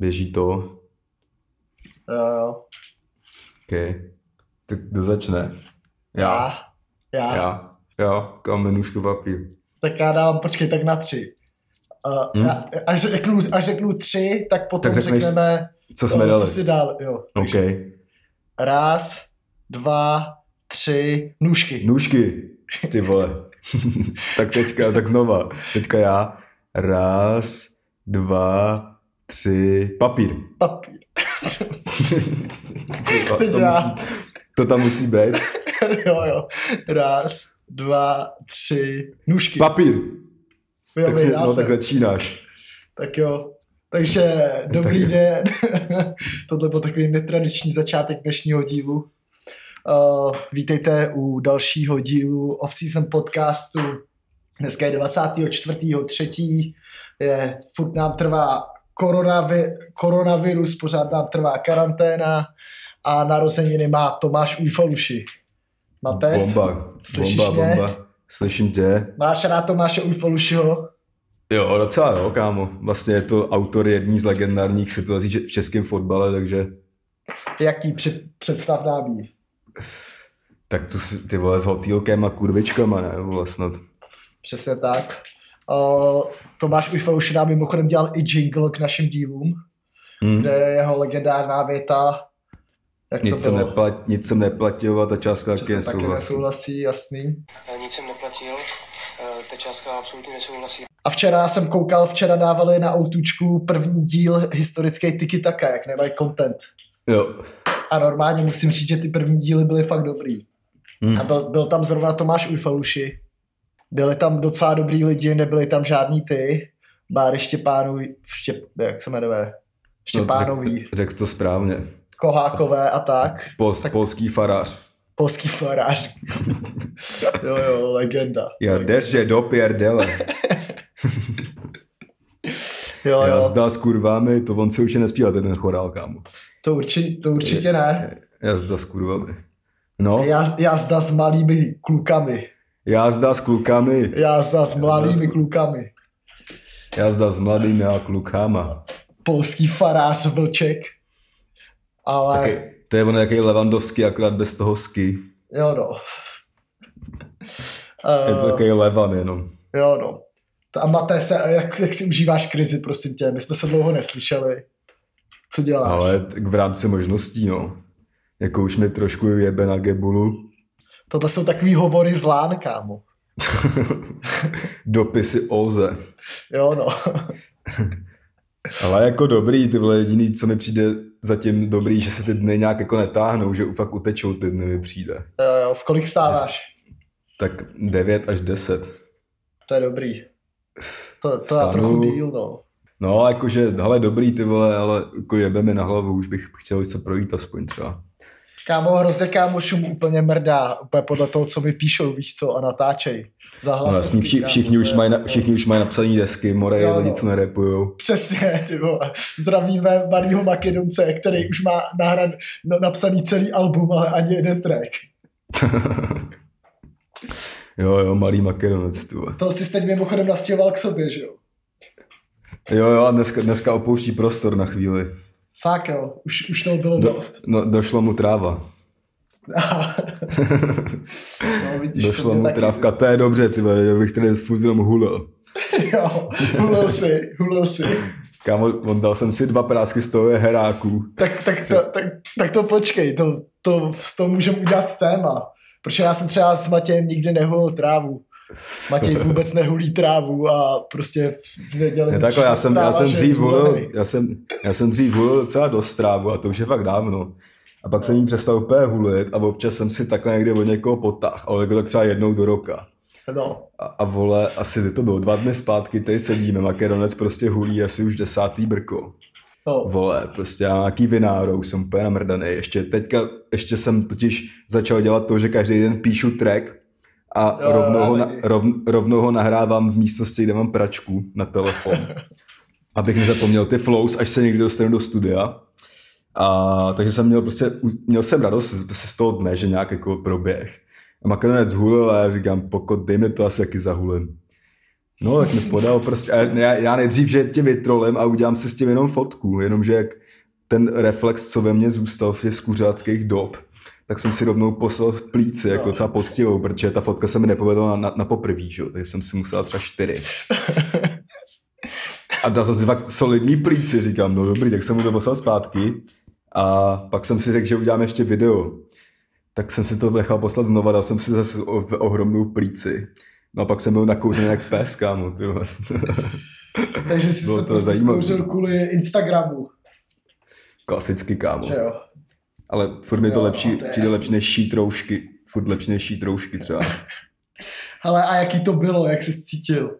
Běží to. Jo, jo. OK. Tak kdo začne? Já. Já. Já. Já. Kamen, nůžku, papír. Tak já dávám, počkej, tak na tři. Uh, Hm? já, až, řeknu, až řeknu tři, tak potom Tak řekneš, řekneme, Co jsme eh, dali? co si dal. Jo. OK. Raz, dva, tři, nůžky. Nůžky. Ty vole. tak teďka, tak znova. Teďka já. Raz, dva, tři, papír. Papír. To, to, já. musí, to tam musí být. jo, jo. Raz, dva, tři, nůžky. Papír. Jo, Tak, vyhrál no, tak začínáš. Tak jo. Takže dobrý den. Tohle byl takový netradiční začátek dnešního dílu. Uh, vítejte u dalšího dílu off-season podcastu. Dneska je 24.3. Je, furt nám trvá koronavi, koronavirus, pořád nám trvá karanténa a narozeniny má Tomáš Ujfaluši. Mates, Bomba. Slyšíš bomba, mě? bomba. Slyším tě. máš rád Tomáše Ujfalušiho? Jo, docela jo, kámo. Vlastně je to autor jední z legendárních situací v českém fotbale, takže Jaký před, představ nám jí? tak tu ty vole s hotýlkem a kurvičkama, ne? Snad. Přesně tak. Uh, Tomáš Ujfaluši nám mimochodem dělal i jingle k našim dílům, Hm. kde je jeho legendárná věta, jak Nic to jsem, bylo. neplat, nic jsem neplatil a ta částka taky Taky nesouhlasí. nesouhlasí, jasný. Nic jsem neplatil, eh, ta částka absolutně nesouhlasí. A včera jsem koukal, včera dávali na Outučku první díl historické Tiki Taka, jak nemají content. Jo. A normálně musím říct, že ty první díly byly fakt dobrý. Hm. A byl, byl tam zrovna Tomáš Ujfaluši. Byli tam docela dobrý lidi, nebyli tam žádný ty. Báry Štěpánový, Štěp, jak se jmenuje? Štěpánový, No, Řekl to správně. Kohákové a tak. Pol, Tak- Polský farář. Polský farář. jo, jo, legenda. Já drže do pěrdele. Jo, Já jo, zdá s kurvami, to on si určitě nespíval ten chorál, kámo. to, urči, to určitě ne. Já zdá s kurvami. No, Já, jazda s malými klukami. Já zdá s klukami. Jazda s mladými Jazda. klukami. Já zdá s mladými a klukama. Polský farář Vlček. Ale, Taky, to je on jaký Levandovský, akorát bez toho ski. jo no. Je to takový Levan jenom. jo no. A Maté se, jak, jak si užíváš krizi, prosím tě? My jsme se dlouho neslyšeli. Co děláš? Ale tak v rámci možností, no. Jako už mi trošku jebe na gebulu. Tohle jsou takový hovory z lán, kámo. Dopisy Oze. Jo no. Ale jako dobrý, ty vole, jediný, co mi přijde zatím dobrý, že se ty dny nějak jako netáhnou, že fakt utečou ty dny mi přijde. jo, jo. V kolik stáváš? Tak 9 až 10. To je dobrý. To, to já Vstanu. trochu díl, no. No, jakože, hele, dobrý ty vole, ale jako jebe mi na hlavu, už bych chtěl se projít aspoň třeba. Kámo, hrozně kámošům úplně mrdá, úplně podle toho, co mi píšou, víš co, a natáčej. Za No, vlastně vši, všichni, už mají, na, všichni už mají napsaný desky, more Jo, je lidi, no. co nerepujou. Přesně, ty vole. Zdravíme malýho Makedonce, který už má nahran, no, napsaný celý album, ale ani jeden track. Jo, jo, malý makedonec, ty vole. To si teď mimochodem nastěhoval k sobě, že jo? Jo, jo, a dneska, dneska opouští prostor na chvíli. Fakt jo, už, už toho bylo Do, dost. no, došlo mu tráva. no, vidíš, Došlo mu trávka, to je dobře, ty vole, že bych tady furt jenom hulil. jo, hulil si, hulil si. Kámo, on dal jsem si dva prásky z toho je heráků. Tak, tak, to, tak, tak to počkej, to, to, z toho můžeme udělat téma. Protože já jsem třeba s Matějem nikdy nehulil trávu. Matěj vůbec nehulí trávu a prostě v- neděli... Ne, takhle, já jsem, já jsem dřív hulil, já jsem, já jsem dřív hulil docela dost trávu a to už je fakt dávno. A pak jsem jí přestal úplně hulit a občas jsem si takhle někde od někoho potah, ale jako tak třeba jednou do roka. No, A, a vole, asi to bylo dva dny zpátky, tady sedíme, Makedonec prostě hulí asi už desátý brko. no. Vole, prostě já mám nějaký vinárou, jsem úplně namrdaný. Ještě teďka, ještě jsem totiž začal dělat to, že každý den píšu track a Jo, rovnou, ho, na, rov, rovnou ho nahrávám v místnosti, kde mám pračku na telefon. abych nezapomněl ty flows, až se někdy dostanu do studia. A, takže jsem měl prostě, měl jsem radost z, z toho dne, že nějak jako proběh. A Makedonec hulil a já říkám, pokud dej mi to asi jaký zahulím. No, tak mi podal prostě, a já, já nejdřív, že tě vytrolem a udělám si s tím jenom fotku, jenomže jak ten reflex, co ve mně zůstal v těch skuřáckých dob, tak jsem si rovnou poslal v plíci, jako No. docela poctivou, protože ta fotka se mi nepovedla na, na, na poprví, že? jo, takže jsem si musel třeba čtyři. A dal jsem si fakt solidní plíci, říkám, no dobrý, tak jsem mu to poslal zpátky a pak jsem si řekl, že uděláme ještě video. Tak jsem si to nechal poslat znova, dal jsem si zase o- v ohromnou plíci. No a pak jsem byl nakouřený jak pes, kámo. Takže jsi Bylo se to prostě zkouřil kvůli Instagramu, Klasicky, kámo. že jo? Ale furt mi to lepší, to je přijde jasný. lepší než šít roušky. Furt lepší než šít roušky třeba. Ale a jaký to bylo, jak jsi cítil?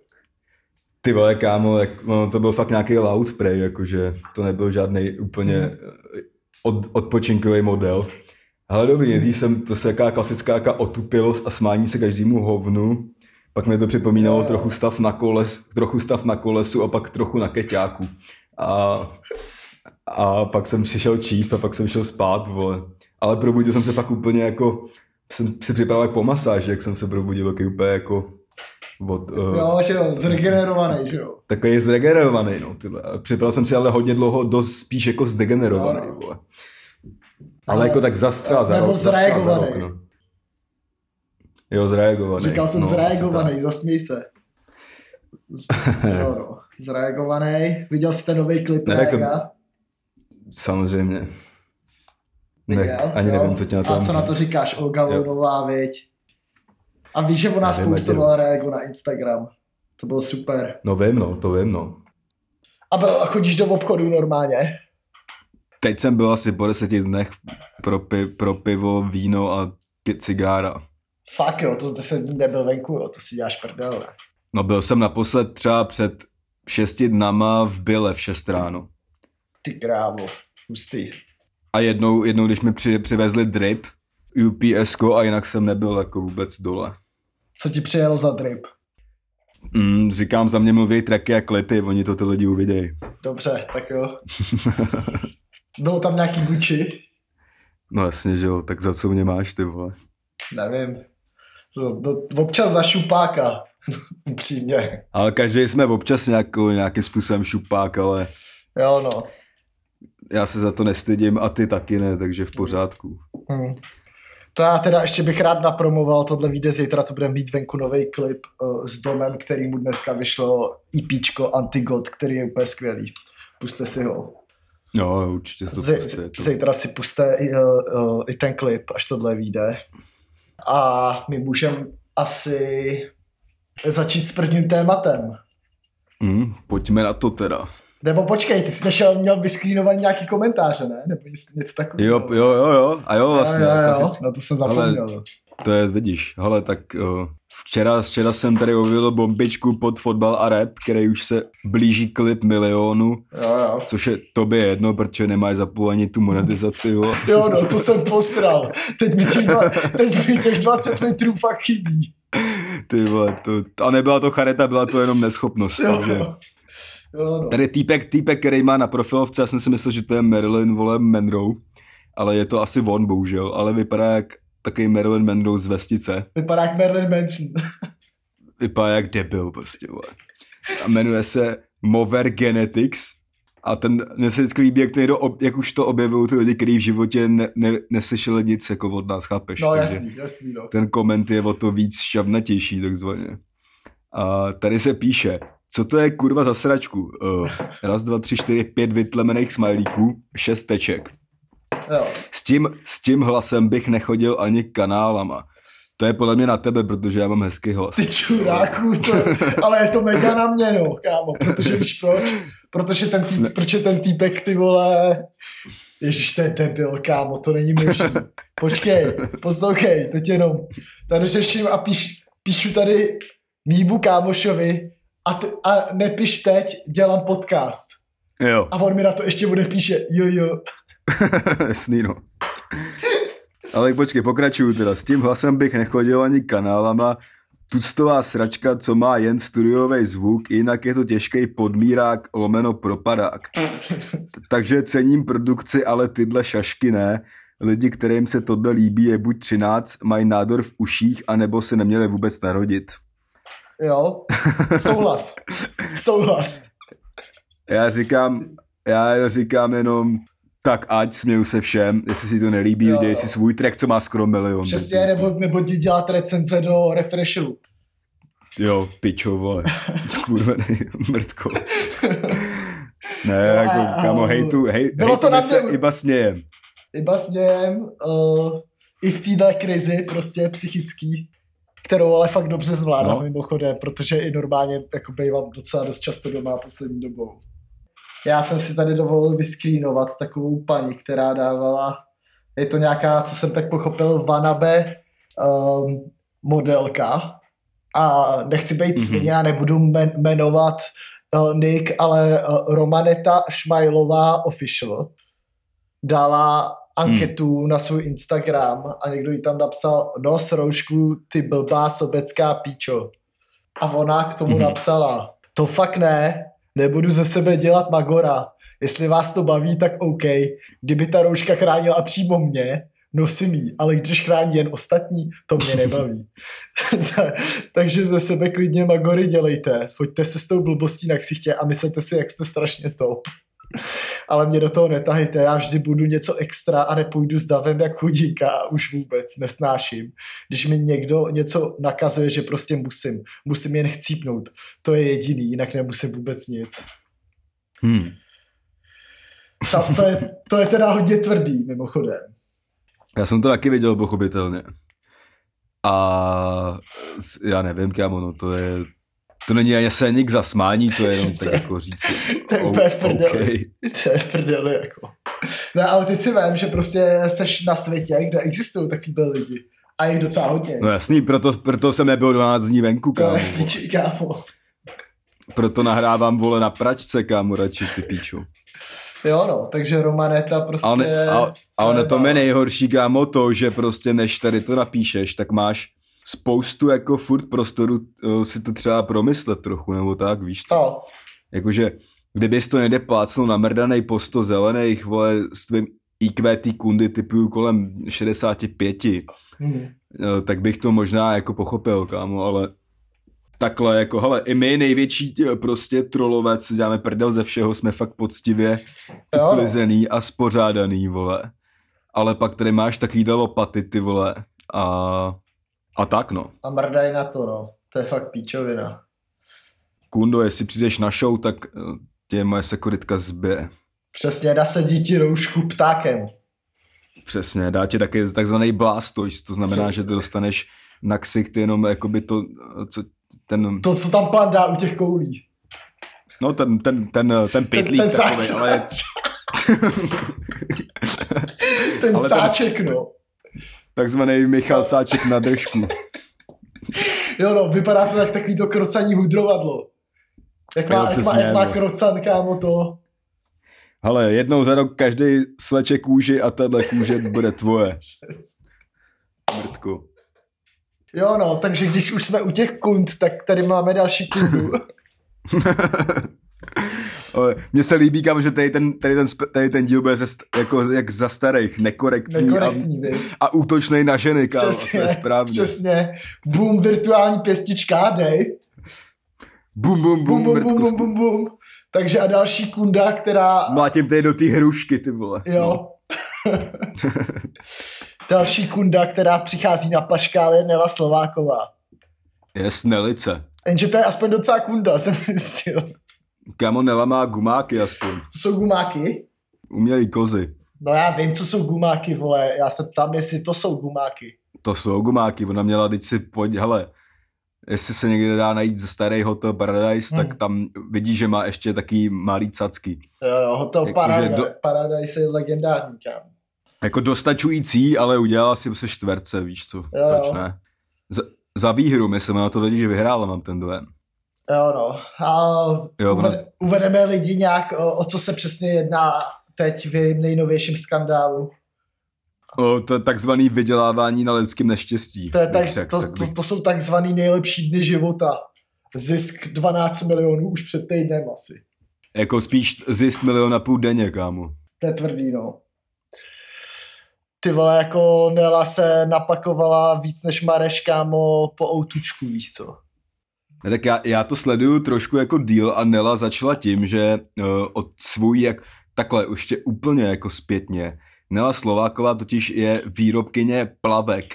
Ty vole, kámo, jak, no, to byl fakt nějaký loud prej, jakože to nebyl žádný úplně Mhm. od, odpočinkový model. Ale dobrý, nejdřív jsem prostě jaká klasická jaká otupilost a smání se každému hovnu. Pak mi to připomínalo jo. trochu stav na koles, trochu stav na kolesu a pak trochu na keťáku. A, a pak jsem si šel číst a pak jsem šel spát, vole. Ale probudil jsem se pak úplně jako, jsem si připravil jak po masáži, jak jsem se probudil, taky úplně jako od, uh, Jo, že jo, zregenerovaný, že jo? takový zregenerovaný, no, tyhle. Připravil jsem si ale hodně dlouho dost spíš jako zdegenerovaný, No, no. vole. Ale jako tak zastřela za Nebo zreagovaný. rok, no. Jo, zreagovaný. Říkal jsem no, zreagovaný, zasměj se. Z, jo, no. Zreagovaný. Viděl jste nový klip Ne, to-. Samozřejmě. Viděl, Ne, ani jo? nevím, co tě na to A co na to říkáš? Olga Jo. Lounová, viď? A víš, že ona spoustovala Reagu na Instagram. To bylo super. No vím, no, to vím, no. A, byl, a chodíš do obchodu normálně? Teď jsem byl asi po deseti dnech pro, pi, pro pivo, víno a cigára. Fakt jo, to zde se nebyl venku, jo, to si děláš prdel, ne? No byl jsem naposled třeba před šesti dnama v Byle v 6 ráno. Ty krávo, hustý. A jednou, jednou když mi při, přivezli drip, UPS a jinak jsem nebyl jako vůbec dole. Co ti přijelo za drip? Mm, říkám, za mě mluví tracky a klipy, oni to ty lidi uvidějí. Dobře, tak jo. Bylo tam nějaký Gucci? No jasně, že jo, tak za co mě máš, ty vole? Nevím. Za- do- Občas za šupáka. Upřímně. Ale každý jsme občas nějakou, nějakým způsobem šupák, ale Jo, no. Já se za to nestydím a ty taky ne, takže v pořádku. Hmm. To já teda ještě bych rád napromoval, tohle vyjde zítra, to bude mít venku nový klip uh, s domem, který mu dneska vyšlo EPčko Antigod, který je úplně skvělý. Puste si ho. No, určitě to Z, je to. zítra si puste i, uh, uh, i ten klip, až tohle vyjde. A my můžeme asi začít s prvním tématem. Mm, pojďme na to teda. Nebo počkej, ty jsi šel, měl vyskrínovaný nějaký komentáře, ne? Nebo něco- takového. Jo, jo, jo, jo, a jo, vlastně. jo, jo, jo, klasicky. na to jsem zapomněl. To je, vidíš, hele, tak uh, včera, včera jsem tady objevil bombičku pod fotbal a rap, který už se blíží klip milionu, Jo, jo. což je tobě jedno, protože nemáš zapů ani tu monetizaci, jo. Jo, no, to jsem postral. Teď mi těch, dva, teď mi těch 20 litrů fakt chybí. Ty vole, to, a nebyla to charita, byla to jenom neschopnost, Jo, takže... jo. No. Tady týpek, týpek, který má na profilovce, já jsem si myslel, že to je Marilyn, vole, Monroe, ale je to asi on, bohužel, ale vypadá jak takový Marilyn Monroe z vestice. Vypadá jak Marilyn Manson. Vypadá jak debil prostě, vole. A jmenuje se Mover Genetics a ten, mně se vždycky líbí, jak, to někdo, jak už to objevují ty lidi, kteří v životě ne, ne, neslyšeli nic jako od nás, chápeš? No Takže jasný, jasný, no. Ten koment je o to víc šťavnatější, takzvaně. A tady se píše, co to je kurva za sračku? Uh, raz, dva, tři, čtyři, pět vytlemených smajlíků, šest teček. Jo. S tím, s tím hlasem bych nechodil ani kanálama. To je podle mě na tebe, protože já mám hezký hlas. Ty čuráku, to, ale je to mega na mě, no, kámo, protože víš proč? Protože ten, týp, proč je ten týpek, ty vole, Ježíš, to je debil, kámo, to není možný. Počkej, poslouchej, teď jenom, tady řeším a píš, píšu tady mýbu kámošovi a, t, a nepiš teď, dělám podcast. Jo, A on mi na to ještě bude píše, jo, jo. jasný no. Ale počkej, pokračuju teda. S tím hlasem bych nechodil ani kanálama. Tuctová sračka, co má jen studiový zvuk, jinak je to těžký podmírák lomeno propadák. Takže cením produkci, ale tyhle šašky ne. Lidi, kterým se tohle líbí, je buď 13, mají nádor v uších, anebo se neměli vůbec narodit. Jo, souhlas. Souhlas. Já říkám, já říkám jenom, tak ať směju se všem, jestli si to nelíbí, Jo, udělej jo. si svůj track, co má skoro milion. Přesně, nebo, nebo ti dělat recenze do Refreshu. Jo, pičo, vole. Skurvený mrtko. Ne, No jako, a- kámo, hejtu, hej, bylo to na se mě- iba smějem. Iba s něm, uh, i v téhle krizi prostě psychický, kterou ale fakt dobře zvládám No. mimochodem, protože i normálně jako bývám docela dost často doma poslední dobou. Já jsem si tady dovolil vyskrínovat takovou paní, která dávala, je to nějaká, co jsem tak pochopil, vanabe um, modelka a nechci být Mhm. svině a nebudu men- jmenovat uh, Nick, ale uh, Romaneta Šmajlová official dala anketu hmm. na svůj Instagram a někdo jí tam napsal nos, roušku, ty blbá sobecká píčo. A ona k tomu hmm. napsala, to fakt ne, nebudu ze sebe dělat magora. Jestli vás to baví, tak OK. Kdyby ta rouška chránila přímo mě, nosím ji, ale když chrání jen ostatní, to mě nebaví. Ta- Takže ze sebe klidně magory dělejte, foďte se s tou blbostí na ksichtě a myslete si, jak jste strašně top. Ale mě do toho netahejte, já vždy budu něco extra a nepůjdu s davem jak chudíka a už vůbec nesnáším. Když mi někdo něco nakazuje, že prostě musím, musím jen chcípnout, to je jediný, jinak nemusím vůbec nic. Hmm. Ta, to, je, to je teda hodně tvrdý, mimochodem. Já jsem to taky viděl, pochopitelně. A já nevím, kámo, no to je, to není ani se ani k zasmání, to je jenom tak jako říct. To je úplně v prdeli. okay. To je v prdeli, jako. No, ale teď si vím, že prostě seš na světě, kde existují takovýhle lidi. A je docela hodně. No jasný, proto, proto jsem nebyl 12 dní venku, to kámo. je v piči, kámo. Proto nahrávám, vole, na pračce, kámo, radši ty píču. Jo no, takže Romaneta prostě... A, on, a, a ono to je nejhorší, kámo, to, že prostě než tady to napíšeš, tak máš spoustu jako furt prostoru uh, si to třeba promyslet trochu, nebo tak, víš to. No, Jakože, kdybys to někde plácnul na mrdanej posto zelených, vole, s tvým IQ tý kundy typuju kolem 65, hm. eh, tak bych to možná jako pochopil, kámo, ale takhle, jako, hele, i my největší tě, prostě trolové, co děláme prdel ze všeho, jsme fakt poctivě uklizený a spořádaný, vole. Ale pak tady máš takovýhle lopaty, ty vole, a, a tak, no. A mrdaj na to, no. To je fakt píčovina. Kundo, jestli přijdeš na show, tak eh, tě moje sekuritka zbije. Přesně, nasadí ti roušku ptákem. Přesně, dá ti taky takzvaný blástoš, to znamená, Přesně. že ty dostaneš na ksicht jenom jakoby to, co, ten, To, co tam pan dá u těch koulí. no ten, ten, ten, ten pitlík ten takovej, sá- ale Ten Ale ten- sáček, no. Takzvaný Michal Sáček na držku. Jo no, vypadá to jak takový to krocaní hudrovadlo. Jak má, Jo, jak má, jak má no. krocan, kámo, to. Hele, jednou za rok každý sleče kůži a tahle kůže bude tvoje, mrtku. Jo no, takže když už jsme u těch kund, tak tady máme další kundu. Mně se líbí, kam, že tady ten, tady ten, tady ten díl bude ze, jako, jak za starých, nekorektní, Nekorektní, a, a útočný na ženy, kámo, Přesně, to je správně. přesně. Boom, virtuální pěstička, dej. Bum, bum, Bum, bum, bum, bum, bum, bum. Takže a další kunda, která... Mlátím tady do té hrušky, ty vole. No. Jo. další kunda, která přichází na paškál je Nela Slováková. Je snelice. Jenže to je aspoň docela kunda, jsem si zjistil. Kámo, Nela má gumáky aspoň. To jsou gumáky? Umělý kozy. No já vím, co jsou gumáky, vole. Já se ptám, jestli to jsou gumáky. To jsou gumáky, ona měla, teď si pojď, hele, jestli se někde dá najít ze starý Hotel Paradise, Hmm. tak tam vidíš, že má ještě taký malý cacky. Jo, jo, Hotel Jakože Paradise, do-. Paradise je legendární, kam. Jako dostačující, ale udělala si se čtverce, víš co, Jo, proč jo. ne? Za, za výhru, myslím, na to lidi, že vyhrála, mám ten dojem. Jo, no. A Jo, uved, uvedeme lidi nějak, o, o co se přesně jedná teď v jejím nejnovějším skandálu. O, to je takzvaný vydělávání na lidském neštěstí. To, je tak, řekl, to, tak to, to jsou takzvaný nejlepší dny života. Zisk 12 milionů už před týdnem asi. Jako spíš zisk miliona půl denně, kámo. To je tvrdý, no. Ty vole, jako Nela se napakovala víc než Mareš, kámo, po outučku, víš co? Ne, Tak já, já to sleduju trošku jako deal a Nela začala tím, že uh, od svůj, jak takhle ještě úplně jako zpětně, Nela Slováková totiž je výrobkyně plavek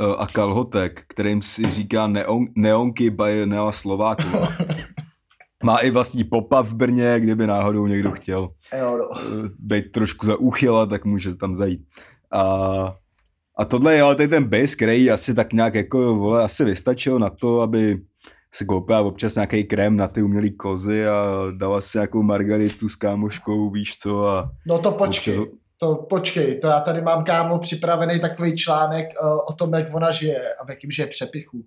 uh, a kalhotek, kterým si říká neon, Neonky by Nela Slováková. Má i vlastní popa v Brně, kdyby náhodou někdo chtěl no. uh, být trošku za úchyla, tak může tam zajít. A, a tohle je ale tady ten base, který asi tak nějak jako, vole, asi vystačil na to, aby si koupila občas nějaký krém na ty umělý kozy a dala si nějakou margaritu s kámoškou, víš co, a No to počkej, Občas- to počkej, to já tady mám kámo připravený takový článek uh, o tom, jak ona žije a v jakým žije přepichu.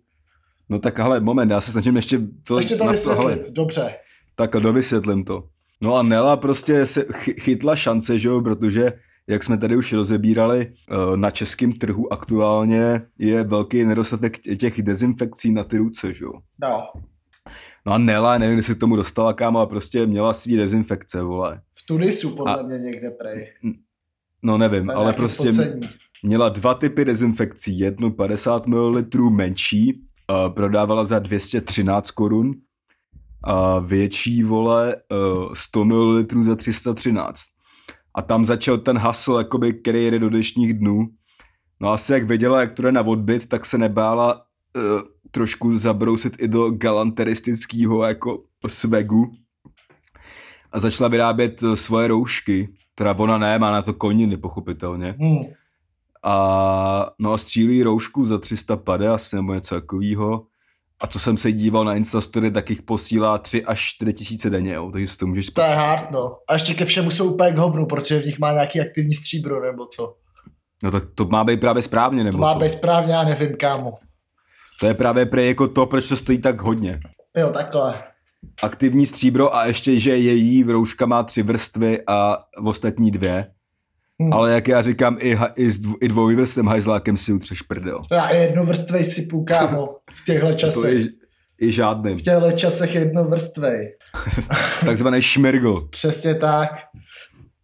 no tak hele, moment, já se snažím ještě to, Ještě to na hele, vysvětlit, dobře. Tak dovysvětlím to. No a Nela prostě se chy- chytla šance, že jo, protože jak jsme tady už rozebírali, eh, na českém trhu aktuálně je velký nedostatek těch dezinfekcí na ty ruce, že jo. No, No a Nela, nevím, jestli k tomu dostala kámo, ale prostě měla svý dezinfekce, vole. v Tunisu podle A- mě někde prej. No nevím, ale prostě focení. měla dva typy dezinfekcí. Jednu 50 ml menší, a prodávala za 213 korun a větší, vole, eh, 100 ml za 313. A tam začal ten hustle, jakoby, který jede do dnešních dnů. No asi jak věděla, jak to jde na odbyt, tak se nebála uh, trošku zabrousit i do galanteristického jako swagu. A začala vyrábět eh, svoje roušky. Teda ona ne, má na to koniny, pochopitelně. Hmm. A no a střílí roušku za 350 asi nebo něco takového. A co jsem se díval na Instastory, tak jich posílá 3 až 4 tisíce denně, jo. takže si to můžeš... To je hard, no. A ještě ke všemu jsou úplně k hovnu, protože v nich má nějaký aktivní stříbro, nebo co. No tak to má být právě správně, nebo To má co? být správně, já nevím, kámo. To je právě prej jako to, proč to stojí tak hodně. Jo, takhle. Aktivní stříbro a ještě, že její rouška má tři vrstvy a ostatní dvě. Hmm. Ale jak já říkám, i, ha- i, s dvou, i dvojvrstvem hajzlákem si utřeš prdel. Já jednovrstvej sypu, kámo, v těchto To časech. je i žádným. V těchto časech jednovrstvej. Takzvaný šmirgl. Přesně tak.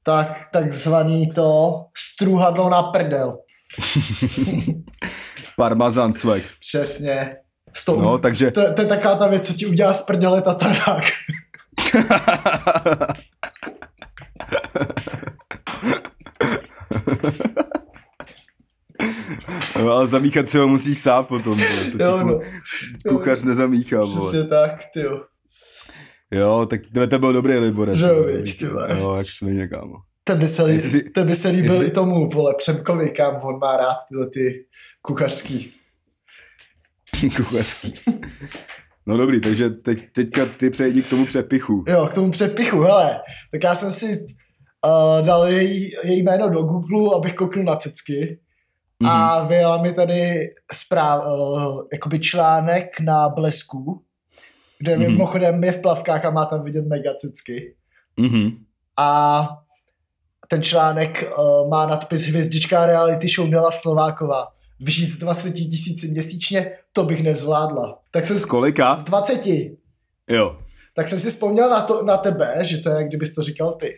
Tak, takzvaný to struhadlo na prdel. Parmazan swag. Přesně. S tou, No, takže- to, to, je taková ta věc, co ti udělá z prdele tatarák. No, ale zamíchat si ho musí sám potom. vole. To Jo, no. kuchař nezamíchá, vole. Přesně tak, ty Jo, tak to, byl dobrý Libore. Že jo, víš, ty vole. Jo, jak svině, kámo. Ten by se, lí, Jestli si- ten by se líbil jestli- i tomu, vole, Přemkovi, kam on má rád tyhle ty kuchařský. Kuchařský. No dobrý, takže teď, teďka ty přejdi k tomu přepichu. Jo, k tomu přepichu, hele, tak já jsem si uh, dal její, její jméno do Google, abych kouknul na cecky. Mhm. A vyjela mi tady zpráv, uh, jakoby článek na Blesku, kde Mhm. mimochodem je v plavkách a má tam vidět mega cecky. Mhm. A ten článek uh, má nadpis Hvězdička reality show Nela Slováková. Vyžít z 20 tisíci měsíčně, to bych nezvládla. Tak jsem Z kolika? z 20. Jo. Tak jsem si vzpomněl na, to, na tebe, že to je, jak kdybys to říkal ty.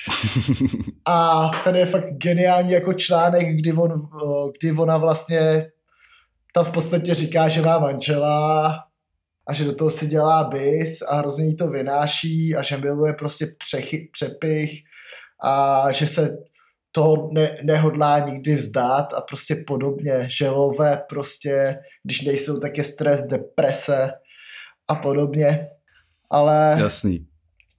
A tady je fakt geniální jako článek, kdy, on, kdy ona vlastně tam v podstatě říká, že má manžela a že do toho si dělá bis a hrozně jí to vynáší a že miluje prostě přechy, přepich a že se toho ne, nehodlá nikdy vzdát a prostě podobně, že love prostě, když nejsou, tak je stres, deprese a podobně. Ale Jasný.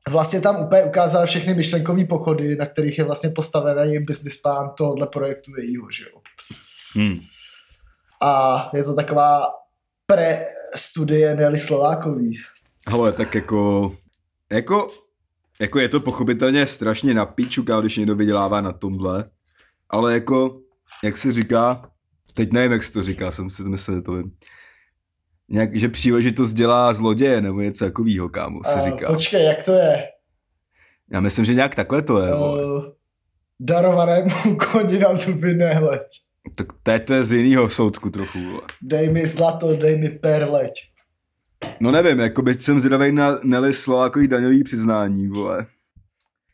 Vlastně tam úplně ukázal všechny myšlenkové pochody, na kterých je vlastně postavený business plán tohohle projektu jejího, že jo. Hm. A je to taková pre-studie Nelly Slovákový. Hele, tak jako, jako, jako je to pochopitelně strašně na píču, když někdo vydělává na tomhle, ale jako, jak se říká, teď nevím, jak se to říká, jsem si to myslel, že to vím. Nějak, že příležitost dělá zloděje, nebo něco takového, kámo, se A říká. Počkej, jak to je? Já myslím, že nějak takhle to je. Uh, darovanému koni na zuby nehleď. Tak to je, to je z jiného soudku trochu, vole. Dej mi zlato, dej mi perleť. No nevím, jako byť jsem zvědavý na Nelly Slovákový daňový přiznání, vole.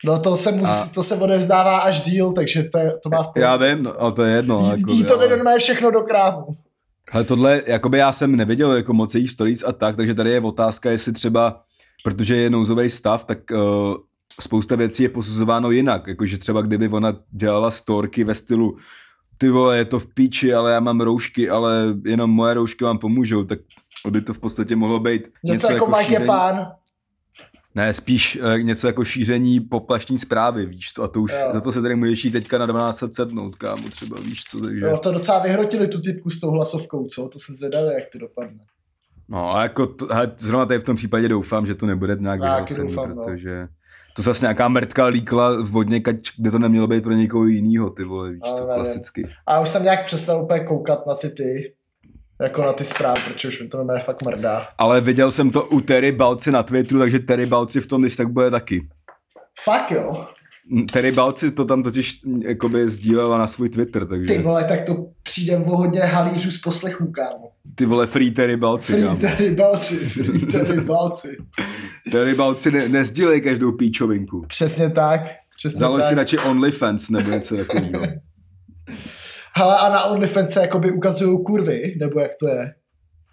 No to se, musí, A- to se odevzdává až díl, takže to, je, to má v Já vím, no, ale to je jedno. Jí, jako, jí to ale- jde normálně všechno do krámu. Ale tohle, jakoby já jsem neviděl jako moc jejich stories a tak, takže tady je otázka, jestli třeba, protože je nouzový stav, tak uh, spousta věcí je posuzováno jinak, jakože třeba kdyby ona dělala storky ve stylu ty vole, je to v píči, ale já mám roušky, ale jenom moje roušky vám pomůžou, tak by to v podstatě mohlo být něco, něco jako, jako Mike šíření... pán. Ne, spíš uh, něco jako šíření poplašní zprávy, víš co, a to už, jo. za to se tady můžeš jít teďka na 12 sednout, kámo, třeba, víš co, takže... Jo, to docela vyhrotili tu typku s tou hlasovkou, co, to se zvedali, jak to dopadne. No a jako, to, hele, zrovna tady v tom případě doufám, že to nebude nějak vyhrocený, no. protože... No to zase nějaká mrtka líkla v vodně, kde to nemělo být pro někoho jiného, ty vole, víš, to klasicky. A už jsem nějak přestal úplně koukat na ty ty, jako na ty zprávy, protože už mi to nebude fakt mrdá. Ale viděl jsem to u Terry Balci na Twitteru, takže Terry Balci v tom když tak bude taky. Fakt jo? Terry Balci to tam totiž jakoby sdílela na svůj Twitter, takže... Ty vole, tak to přijde o hodně halířů z poslechů, kámo. Ty vole, free Terry Balci, Free kámo. Terry Balci, free Terry Balci. Terry Balci ne, nezdílej každou píčovinku. Přesně tak. Přesně Založ tak. si radši OnlyFans nebo něco takového. Hele, a na OnlyFans se jakoby ukazují kurvy, nebo jak to je?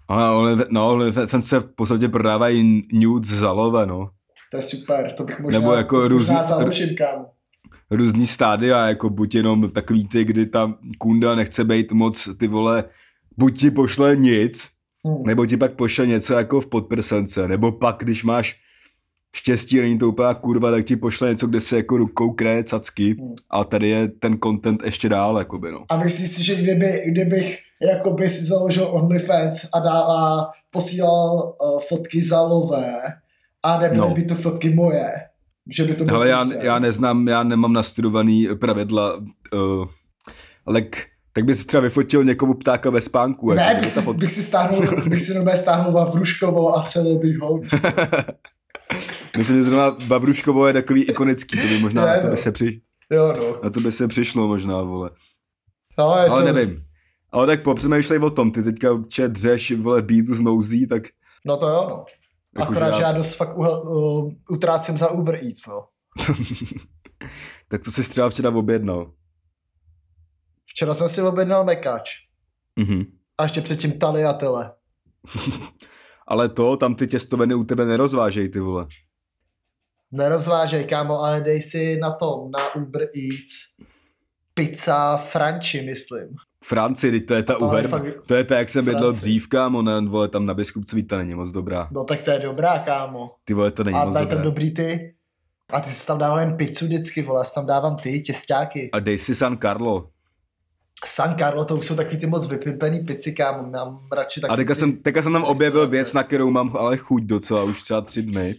Ale no, OnlyFans se v podstatě prodávají nudes za love, no. To je super, to bych možná, Nebo jako to různý, možná založím, kam. Různý stádia, jako buď jenom takový ty, kdy ta kunda nechce být moc, ty vole, buď ti pošle nic, hmm. nebo ti pak pošle něco jako v podprsence, nebo pak, když máš štěstí, není to úplná kurva, tak ti pošle něco, kde se jako rukou kreje cacky hmm. a tady je ten content ještě dál, jakoby, no. A myslíš si, že kdyby, kdybych jakoby si založil OnlyFans a, dá, a posílal uh, fotky za lové, a nebyly no. by to fotky moje. Že by to bylo Ale já, já neznám, já nemám nastudovaný pravidla, uh, ale k, tak bys třeba vyfotil někomu ptáka ve spánku. Ne, jako, bych, si, fot... bych si stáhnul, bych si nové stáhnul Vavruškovo a selil bych ho. Myslím, že zrovna Babruškovo je takový ikonický, to by možná ne, na to by no. se při... Jo, no. Na to by se přišlo možná, vole. No, ale to... nevím. Ale tak popřemýšlej o tom, ty teďka určitě dřeš, vole, bídu z nouzí, tak... No to jo, no. Jako Akorát, že já dost fakt uh, utrácím za Uber Eats, no. tak to jsi třeba včera objednal. Včera jsem si objednal mekáč. Mm-hmm. A ještě předtím taliatele. ale to, tam ty těstoviny u tebe nerozvážej, ty vole. Nerozvážej, kámo, ale dej si na tom, na Uber Eats pizza Franči, myslím. Francii, to je ta uher, fakt... to je ta, jak jsem bydlel dřív, kámo, ne, vole, tam na Biskupcový, to není moc dobrá. No tak to je dobrá, kámo. Ty vole, to není a moc dobrá. A tam dobrý ty. A ty jsi tam dával jen pizzu vždycky, vole, já tam dávám ty, těstáky. A dej si San Carlo. San Carlo, to už jsou takový ty moc vypimpený pici, kámo, mám radši taky A teďka, ty... jsem, teďka jsem tam objevil věc, na kterou mám ale chuť docela, už třeba tři dny.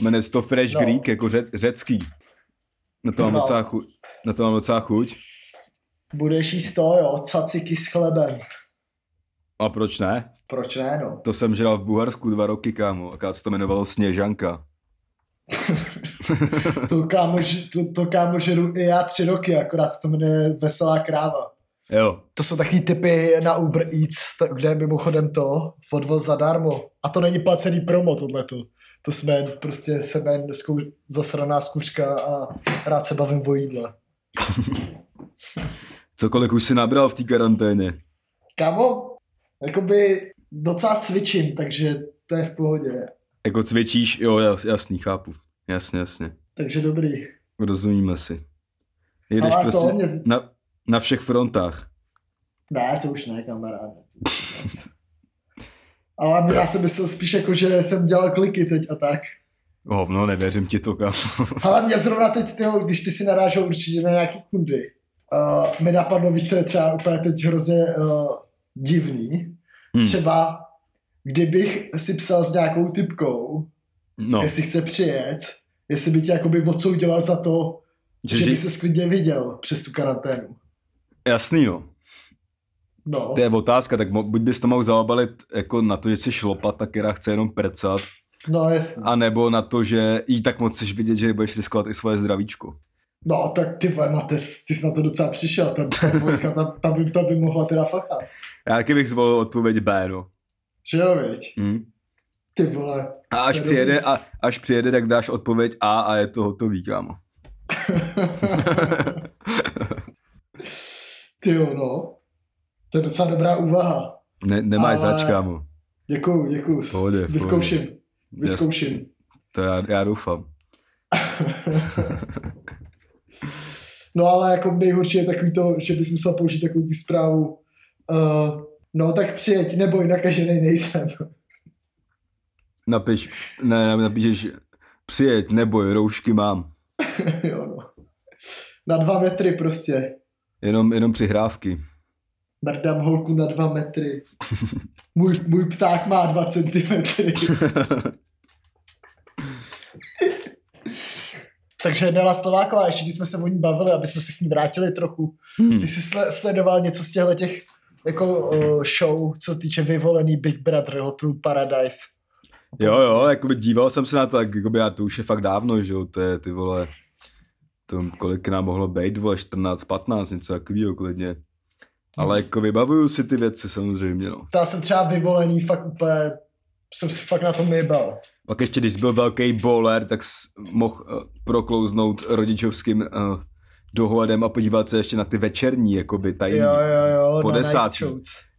Jmenuje se to Fresh no. Greek, jako ře, řecký. Na to, mám no. docela chuť. na to mám docela chuť. Budeš jíst to, jo, caciky s chlebem. A proč ne? Proč ne, no? To jsem žral v Bulharsku dva roky, kámo. A se to jmenovalo Sněžanka. to, kámo, to, to kámo žeru i já tři roky, akorát se to jmenuje Veselá kráva. Jo. To jsou takový typy na Uber Eats, kde je mimochodem to, odvoz zadarmo. A to není placený promo, tohleto. To jsme prostě jsem zkou, zasraná zkuřka a rád se bavím o jídle. Cokoliv už si nabral v té karanténě? Kamo, jakoby docela cvičím, takže to je v pohodě. Jako cvičíš, jo, jasný, chápu. Jasně, jasně. Takže dobrý. Rozumíme si. Jedeš Ale prostě to mě... na, na všech frontách. Ne, to už ne, kamaráde. Ale já jsem myslel spíš jako, že jsem dělal kliky teď a tak. Hovno, nevěřím ti to, kam. Ale mě zrovna teď, tyho, když ty si narážel určitě na nějaký kundy, uh, mi napadlo, víš, co je třeba úplně teď hrozně uh, divný. Hmm. Třeba, kdybych si psal s nějakou typkou, no. jestli chce přijet, jestli by tě jakoby odsoudila za to, že, že by se sklidně viděl přes tu karanténu. Jasný, no. No. To je otázka, tak buď bys to mohl zaobalit jako na to, že jsi šlopata, která chce jenom prcat, No jasně. A nebo na to, že jí tak moc chceš vidět, že budeš riskovat i svoje zdravíčko. No, tak ty vole, Mates, ty jsi na to docela přišel, ta, ta dvojka, ta, ta, by, ta by mohla teda fachat. Já taky bych zvolil odpověď B, no. Že jo, viď? Hmm. Ty vole. A až přijede, a, až přijede, tak dáš odpověď A a je to hotový, kámo. ty jo, no. To je docela dobrá úvaha. Ne, nemáš Ale- zač, kámo. Děkuju, děkuju. Pohodě, Vyzkouším. pohodě. Vyzkouším. To já, já doufám. No ale jako nejhorší je takový to, že bys musel použít takovou tu zprávu. Uh, no tak přijeď, neboj, nakažený nejsem. Napiš, ne, napíšeš, přijeď, neboj, roušky mám. jo, no. Na dva metry prostě. Jenom, jenom přihrávky. Mrdám holku na dva metry. Můj, můj pták má dva centimetry. Takže Nela Slováková, ještě když jsme se o ní bavili, aby jsme se k ní vrátili trochu. Hmm. Ty jsi sle- sledoval něco z těchto těch jako uh, show, co se týče vyvolený Big Brother Hotel Paradise. Jo, jo, jakoby díval jsem se na to, tak jakoby já to už je fakt dávno, že jo, to je ty vole, to kolik nám mohlo být, vole, 14, 15, něco takového klidně. Ale jako vybavuju si ty věci samozřejmě, no. Já jsem třeba vyvolený fakt úplně, jsem si fakt na tom nejbal. Pak ještě, když byl velký bowler, tak mohl uh, proklouznout rodičovským uh, dohledem a podívat se ještě na ty večerní, jakoby tajný. Jo, jo, jo, Po na desátý.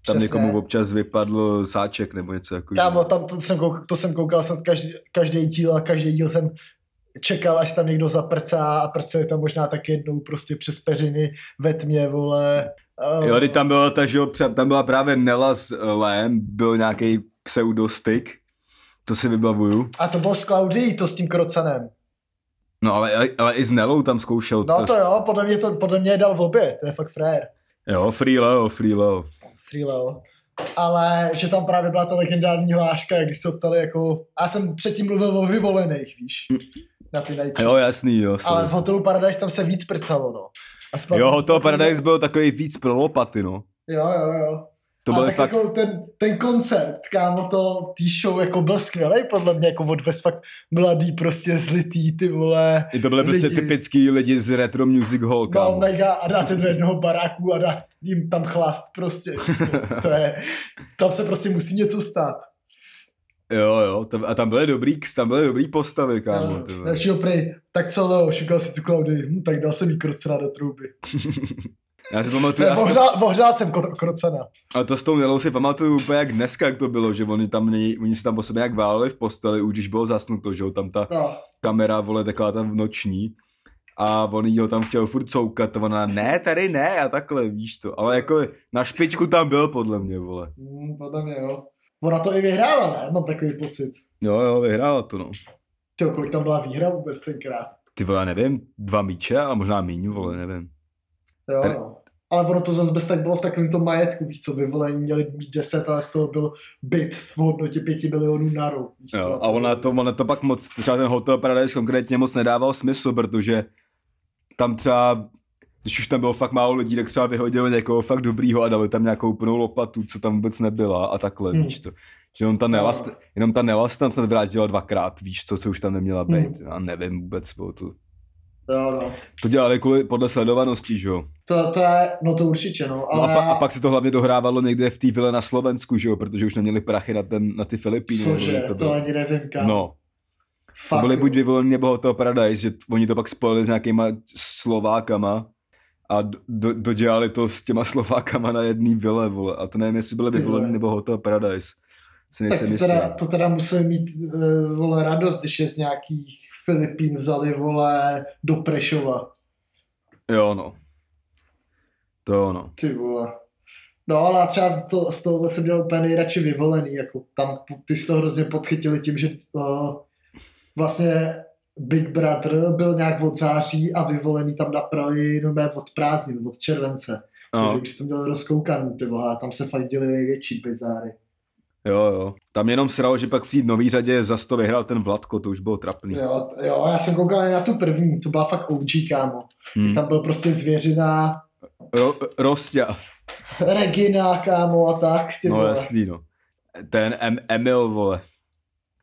Tam Přesně. někomu občas vypadl sáček nebo něco jako Kámo, tam to jsem, koukal, to jsem koukal snad každý, každý díl a každý díl jsem čekal, až tam někdo zaprcá a prceli tam možná tak jednou prostě přes peřiny ve tmě, vole. Uh, Jo, tam byla ta, že tam byla právě Nela s eh, Lem, byl nějaký pseudostyk, to si vybavuju. A to bylo s Claudii, to s tím krocanem. No ale, ale i s Nelou tam zkoušel. No to jo, podle mě, to, podle mě je dal v obě, to je fakt frér. Jo, Free Leo, Free Leo. Free Leo. Ale že tam právě byla ta legendární hláška, jak když se optali jako... Já jsem předtím mluvil o vyvolených, víš. Na ty night Jo, jasný, jo. Ale v hotelu Paradise tam se víc prcalo, no. A spal- Jo, Hotel Paradise byl takový víc pro lopaty, no. Jo, jo, jo. To byl tak fakt, jako ten, ten koncept, kámo, to tý show jako byl skvělý, podle mě, jako odvez fakt mladý, prostě zlitý, ty vole. to byly prostě typický lidi z Retro Music Hall, No, kámo. mega, a dáte do jednoho baráku a dá jim tam chlast, prostě, prostě, to je, tam se prostě musí něco stát. Jo, jo, tam, a tam byly dobrý, tam byly dobrý postavy, kámo. Dalšího prej, tak co, Leo, šukal si tu Klaudy, hm, tak dal jsem jí krocena do trouby. Já si pamatuju, já si- Ohřál, ohřál jsem kro- krocena. A to s tou Nelou si pamatuju úplně jak dneska, jak to bylo, že oni tam, nej- oni se tam po sobě jak váleli v posteli, už když bylo zasnuto, že jo, tam ta No, kamera, vole, taková tam v noční. A on ho tam chtěl furt coukat, a ona, ne, tady ne, a takhle, víš co. Ale jako na špičku tam byl, podle mě, vole. hm, podle mě, jo. Ona to i vyhrála, ne? Mám takový pocit. Jo, jo, vyhrála to, no. Tyjo, kolik tam byla výhra vůbec tenkrát. Ty vole, já nevím, dva míče, a možná míň, vole, nevím. Jo, Ten- no. Ale ono to zase bez tak bylo v takovém tom majetku, víš co, vyvolení měli mít 10, ale z toho byl byt v hodnotě 5 milionů na rok, víš co. Jo, a ona to, ona to pak moc, třeba ten Hotel Paradise konkrétně moc nedával smysl, protože tam třeba, když už tam bylo fakt málo lidí, tak třeba vyhodili někoho fakt dobrýho a dali tam nějakou plnou lopatu, co tam vůbec nebyla a takhle, Hmm. víš co. Že jenom ta, Jo. Nelast, jenom ta Nelast tam snad vrátila dvakrát, víš co, co už tam neměla být. Hmm. Já nevím vůbec, bylo to, Jo, no. to dělali kvůli, podle sledovanosti, že jo. To, to je, no to určitě, no, No ale... a, pa, a, pak se to hlavně dohrávalo někde v té vile na Slovensku, že jo, protože už neměli prachy na, ten, na ty Filipíny. Cože, to, bylo. ani nevím, kam. No, Fakt, to byly buď vyvolení nebo Hotel Paradise, že t- oni to pak spojili s nějakýma Slovákama a do, do, dodělali to s těma Slovákama na jedný vile, vole. A to nevím, jestli byly vole. nebo Hotel Paradise. Si Tak to teda, to teda musel mít uh, vole, radost, když je z nějakých Filipín vzali vole do Prešova. Jo, no. To jo, no. Ty vole. No ale třeba z, to, z tohohle jsem měl úplně nejradši vyvolený, jako tam ty jsi to hrozně podchytili tím, že uh, vlastně Big Brother byl nějak od září a vyvolený tam naprali normálně od prázdnin, od července. Takže no. už jsi to měl rozkoukaný, ty vole, a tam se fakt děly největší bizáry. Jo, jo. Tam jenom sralo, že pak v té nový řadě za to vyhrál ten Vladko, to už bylo trapný. Jo, jo, já jsem koukal na tu první, to byla fakt OG, kámo. Hmm. Tam byl prostě zvěřina, Ro, Rostia. Regina, kámo, a tak, ty No vole. jasný, no. Ten em, Emil, vole.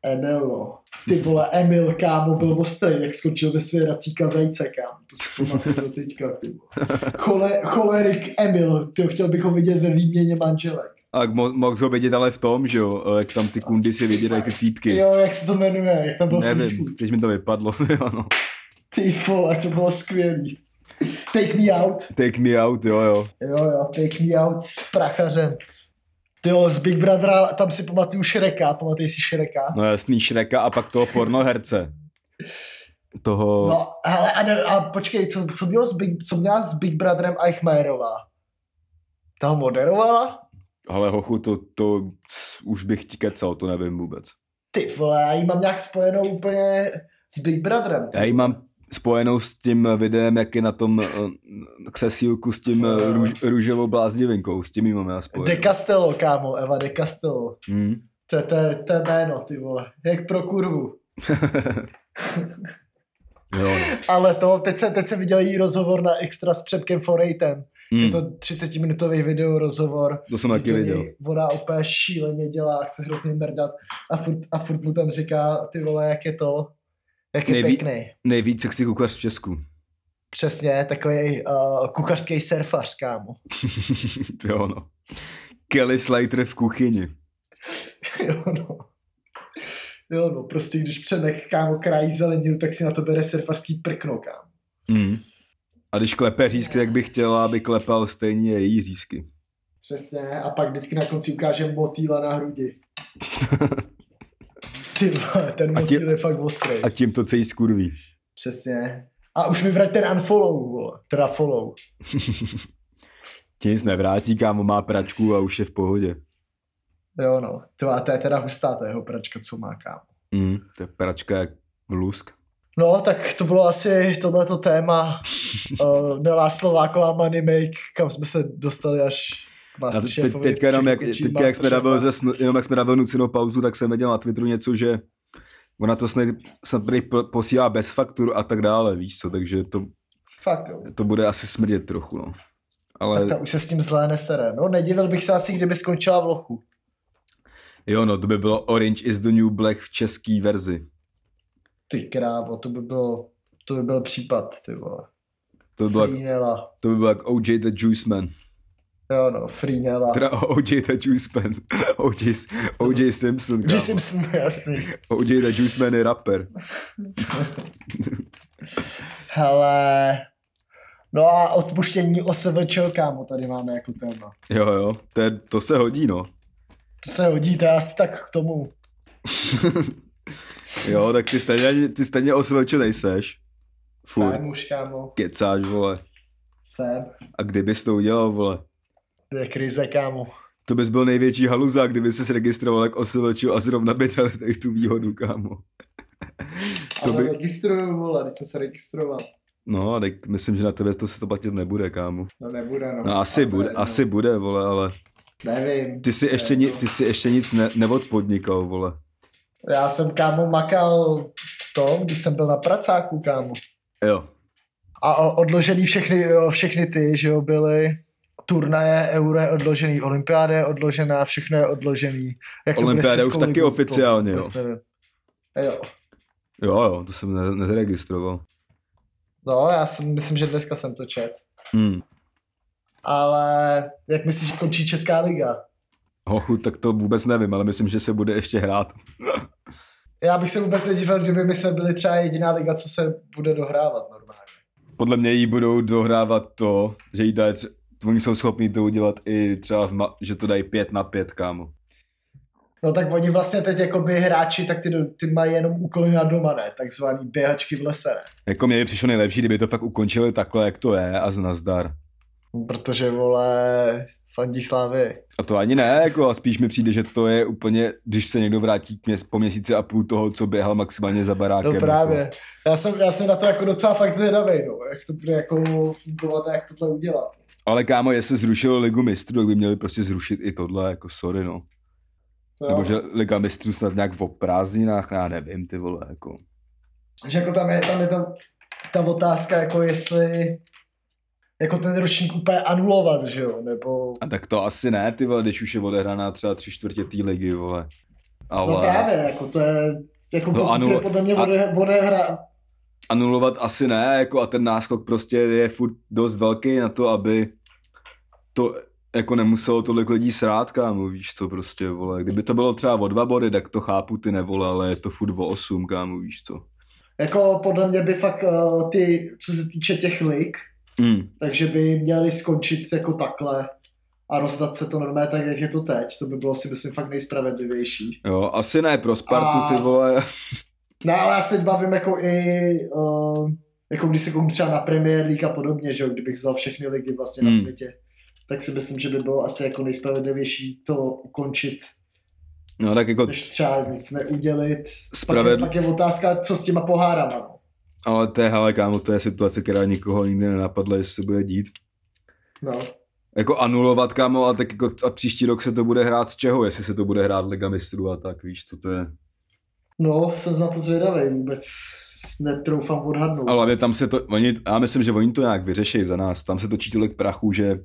Emil, no. Ty vole, Emil, kámo, byl ostrý, jak skočil ve své racíka zajce, kámo. To si pamatuju teďka, ty vole. Chole, cholerik Emil, ty chtěl bych ho vidět ve výměně manželek. A mo- mohl ho vidět ale v tom, že jo, jak tam ty kundy si vybírají ty týpky. Jo, jak se to jmenuje, jak tam byl Nevím, Nevím. teď mi to vypadlo, jo, no. Ty vole, to bylo skvělý. Take me out. Take me out, jo, jo. Jo, jo, take me out s prachařem. Ty jo, z Big Brothera, tam si pamatuju Šreka, pamatuj si Šreka. No jasný, Šreka a pak toho pornoherce. Toho... No, hele, a, ne, a počkej, co, co, bylo s Big, co měla s Big Brotherem Eichmeyerová? Ta ho moderovala? Ale hochu, to, to už bych ti kecal, to nevím vůbec. Ty vole, já ji mám nějak spojenou úplně s Big Brotherem. Já ji mám spojenou s tím videem, jak je na tom uh, křesílku s tím uh, růž, růžovou blázdivinkou, s tím ji mám já spojenou. De Castello, kámo, Eva De Castello. Hmm. To je, to, je, to je jméno, ty vole. Jak pro kurvu. jo. Ale to, teď se, teď se viděl její rozhovor na Extra s Přepkem Forejtem. Hmm. Je to 30-minutový video rozhovor. To jsem taky viděl. Voda úplně šíleně dělá, chce hrozně mrdat a furt, a furt mu tam říká, ty vole, jak je to, jak je Nejví- pěkný. Nejvíc sexy kuchař v Česku. Přesně, takový uh, kuchařský surfař, kámo. jo, no. Kelly Slater v kuchyni. jo, no. Jo, no, prostě když přenech, kámo, krají zeleninu, tak si na to bere surfařský prkno, kámo. Hmm. A když klepe řízky, tak bych chtěla, aby klepal stejně její řízky. Přesně, a pak vždycky na konci ukáže motýla na hrudi. Ty vole, ten motýl je fakt ostrý. A tím to celý skurví. Přesně. A už mi vrať ten unfollow, vole. Teda follow. Ti nic nevrátí, kámo má pračku a už je v pohodě. Jo, no. To, a to je teda hustá, ta jeho pračka, co má, kámo. Hmm. To je pračka jak lusk. No, tak to bylo asi tohleto téma uh, Nelá Slováková Money Make, kam jsme se dostali až Masterchefovi. teďka jenom jak, teďka jak jsme dávali ze, jenom jak jsme dávali nucenou pauzu, tak jsem viděl na Twitteru něco, že ona to snad, snad posílá bez faktur a tak dále, víš co, takže to, Fuck, to bude asi smrdět trochu, no. Ale Tak ta už se s tím zlé nesere. No, nedivil bych se asi, kdyby skončila v lochu. jo, no, to by bylo Orange is the New Black v české verzi. Ty krávo, to by bylo, to by byl případ, ty vole. To by bylo, to by bylo jak OJ the Juice Man. Jo no, Freenela. Teda OJ the Juice Man. OJ, OJ Simpson, J. kámo. Simpson, jasný. OJ the Juice Man je rapper. Hele, no a odpuštění OSVČ, kámo, tady máme jako téma. Jo, jo, to, je, to se hodí, no. To se hodí, to je asi tak k tomu. Jo, tak ty stejně, ty stejně osvědčil nejseš. Furt. Jsem už, kámo, Kecáš, vole. jsem. A kdybys to udělal, vole? To je krize, kámo. To bys byl největší haluza, kdyby se registroval jak OSVČ a zrovna by tady tu výhodu, kámo. To Ale by- registruju, vole, teď jsem se registroval. No, tak myslím, že na tebe to se to platit nebude, kámo. No nebude, no. No asi bude, no. asi bude, vole, ale Nevím. ty si ještě, ni, to. ty si ještě nic ne, neodpodnikal, vole. Já jsem, kámo, makal to, když jsem byl na pracáku, kámo. Jo, A odložený všechny, všechny ty, že jo, byly turnaje, euro je odložený, olympiáda je odložená, všechno je odložený. Jak Olympiáda už taky oficiálně, jo. nevím. Jo. jo, jo, to jsem ne, nezaregistroval. No, já jsem, myslím, že dneska jsem to čet. Hmm. Ale jak myslíš, že skončí Česká liga? Hochu, tak to vůbec nevím, ale myslím, že se bude ještě hrát. Já bych se vůbec nedivil, kdyby my jsme byli třeba jediná liga, co se bude dohrávat normálně. Podle mě jí budou dohrávat to, že jí dají, oni jsou schopni to udělat i třeba, v ma- že to dají pět na pět, kámo. No tak oni vlastně teď jako by hráči, tak ty, ty mají jenom úkoly na doma, ne? Takzvaný běhačky v lese, ne? Jako mě by přišlo nejlepší, kdyby to fakt ukončili takhle, jak to je a z nazdar. Protože, vole, fandí slávy. A to ani ne, jako a spíš mi přijde, že to je úplně, když se někdo vrátí k měs- po měsíci a půl toho, co běhal maximálně za barákem. No právě. Já jsem, já jsem na to jako docela fakt zvědavý, no, jak to bude jako fungovat a jak tohle udělat. Ale kámo, jestli zrušilo Ligu mistrů, tak by měli prostě zrušit i tohle, jako sorry, no. To Nebo jo. že Liga mistrů snad nějak v prázdninách, já nevím, ty vole, jako. Že jako tam je, tam je ta, ta otázka, jako jestli jako ten ročník úplně anulovat, že jo, nebo... A tak to asi ne, ty vole, když už je odehraná třeba tři čtvrtě té ligy, vole. Ale No právě, jako to je, jako No pokud anul- je podle mě odehra, anulovat asi ne, jako a ten náskok prostě je furt dost velký na to, aby to jako nemuselo tolik lidí srát, kámo, víš co, prostě, vole. Kdyby to bylo třeba o dva body, tak to chápu, ty nevole, ale je to furt o osm, kámo, víš co. jako podle mě by fakt uh, ty, co se týče těch lig, Mm. takže by měli skončit jako takhle a rozdat se to normálně tak, jak je to teď. To by bylo si myslím fakt nejspravedlivější. Jo, asi ne pro Spartu, A- ty vole. No ale já se teď bavím jako i, uh, jako když se kouknu třeba na Premier League a podobně, že jo, kdybych vzal všechny ligy vlastně na Hmm. světě, tak si myslím, že by bylo asi jako nejspravedlivější to ukončit, No tak jako než třeba nic neudělit. Spraved- Pak, je, pak je otázka, co s těma pohárama. No. Ale to je, hele, kámo, to je situace, která nikoho nikdy nenapadla, jestli se bude dít. No. Jako anulovat, kámo, a tak jako a příští rok se to bude hrát z čeho, jestli se to bude hrát Liga mistrů a tak, víš, to, to je. No, jsem na to zvědavý, vůbec netroufám odhadnout. Ale hlavně tam se to, oni, já myslím, že oni to nějak vyřeší za nás, tam se točí tolik prachu, že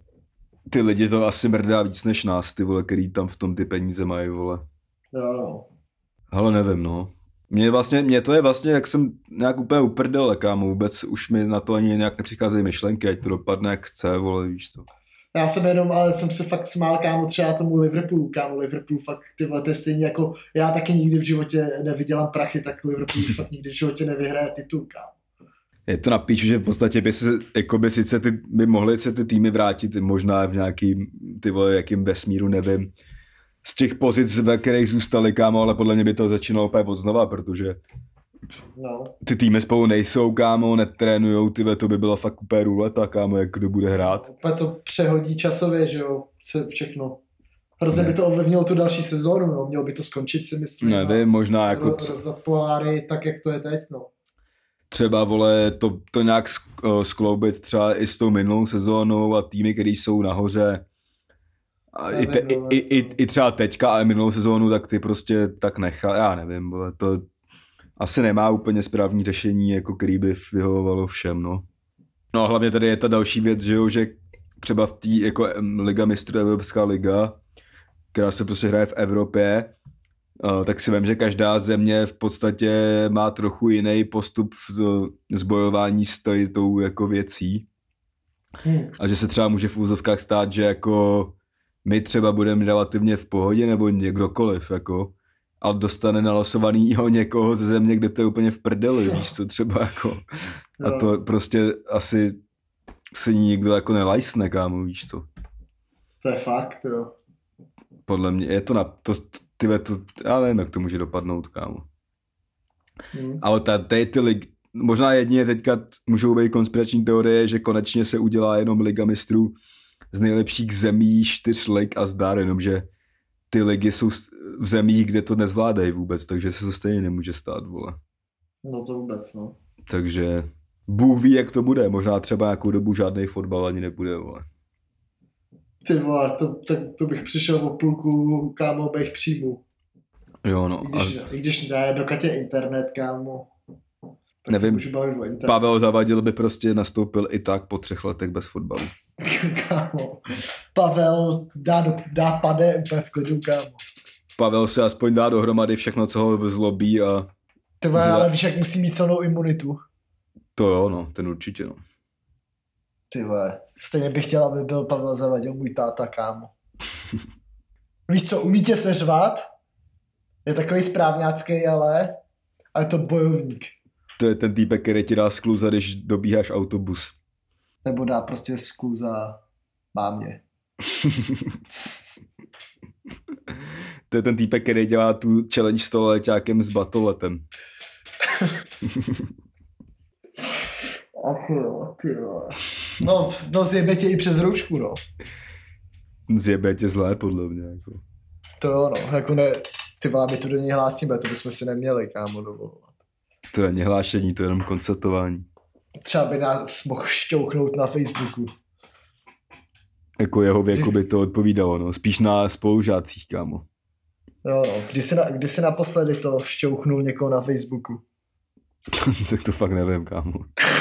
ty lidi to asi mrdá víc než nás, ty vole, který tam v tom ty peníze mají, vole. Jo, no. Ale nevím, no. Mě vlastně, mě to je vlastně, jak jsem nějak úplně uprdel, kámo, vůbec už mi na to ani nějak nepřicházejí myšlenky, ať to dopadne jak chce, vole, víš to. Já jsem jenom, ale jsem se fakt smál, kámo, třeba tomu Liverpoolu, kámo, Liverpool fakt, ty to je stejně jako, já taky nikdy v životě nevydělám prachy, tak Liverpool už fakt nikdy v životě nevyhraje titul, kámo. Je to napíšu, že v podstatě by se, jako by sice ty, by mohly se ty týmy vrátit možná v nějakým, ty vole, jakým vesmíru, nevím, z těch pozic, ve kterých zůstali, kámo, ale podle mě by to začínalo úplně od znova, protože No, ty týmy spolu nejsou, kámo, netrénujou, ty to by byla fakt úplně ruleta, kámo, jak kdo bude hrát. úplně to přehodí časově, že jo, se všechno. Hrozně by to ovlivnilo tu další sezónu, no, mělo by to skončit, si myslím. Nevím, možná jako Ro- rozdat poháry tak, jak to je teď, no. třeba, vole, to, to nějak eh, skloubit třeba i s tou minulou sezónou a týmy, které jsou nahoře, a i, te, Nevím, i, i, i, i, třeba teďka, ale minulou sezónu, tak ty prostě tak nechá, já nevím, vole, to asi nemá úplně správní řešení, jako který by vyhovovalo všem, no. No a hlavně tady je ta další věc, že jo, že třeba v té jako Liga mistrů, Evropská liga, která se prostě hraje v Evropě, tak si vím, že každá země v podstatě má trochu jiný postup v zbojování s tou jako věcí. Hm. A že se třeba může v úzovkách stát, že jako my třeba budeme relativně v pohodě, nebo někdokoliv, jako, ale dostane nalosovanýho někoho ze země, kde to je úplně v prdeli, víš co, třeba jako. A Jo. to prostě asi si nikdo jako nelajsne, kámo, víš co. To je fakt, jo. Podle mě je to na, to, tyhle, to, já nevím, jak to může dopadnout, kámo. Hm. Ale ta, tady ty lig, možná jedině teďka můžou být konspirační teorie, že konečně se udělá jenom Liga mistrů z nejlepších zemí čtyř lig a zdár, jenomže ty ligy jsou v zemích, kde to nezvládají vůbec, takže se to stejně nemůže stát, vole. No to vůbec, no. Takže Bůh ví, jak to bude. Možná třeba nějakou dobu žádný fotbal ani nebude, vole. Ty vole, to, to, to bych přišel o půlku, kámo, bych příjmu. Jo, no. I A když, I když dokud je internet, kámo. Tak Nevím. Pavel Zavadil by prostě nastoupil i tak po třech letech bez fotbalu. kámo. Pavel dá, do, dá pade úplně v klidu, kámo. Pavel se aspoň dá dohromady všechno, co ho zlobí a vole, Vole. ale víš, jak musí mít silnou imunitu. to jo, no, ten určitě, no. Ty vole. Stejně bych chtěl, aby byl Pavel Zavadil můj táta, kámo. Víš co, umí tě seřvat? Je takový správňácký, ale... Ale je to bojovník. To je ten týpek, který ti dá skluza, když dobíháš autobus. Nebo dá prostě skluza mámě. To je ten týpek, který dělá tu challenge s leťákem s batoletem. Ach jo, ty vole. No, no zjebe tě i přes roušku, no. Zjebe tě zlé, podle mě. Jako. To jo, no, jako ne, ty vole, my tu do něj hlásíme, to bychom si neměli, kámo, dovolovat. To není hlášení, to je jenom konstatování. Třeba by nás mohl šťouchnout na Facebooku. Jako jeho věku by to odpovídalo, no. Spíš na spolužácích, kámo. Jo, no, kdy jsi, na, kdy jsi naposledy to šťouchnul někoho na Facebooku? tak to fakt nevím, kámo.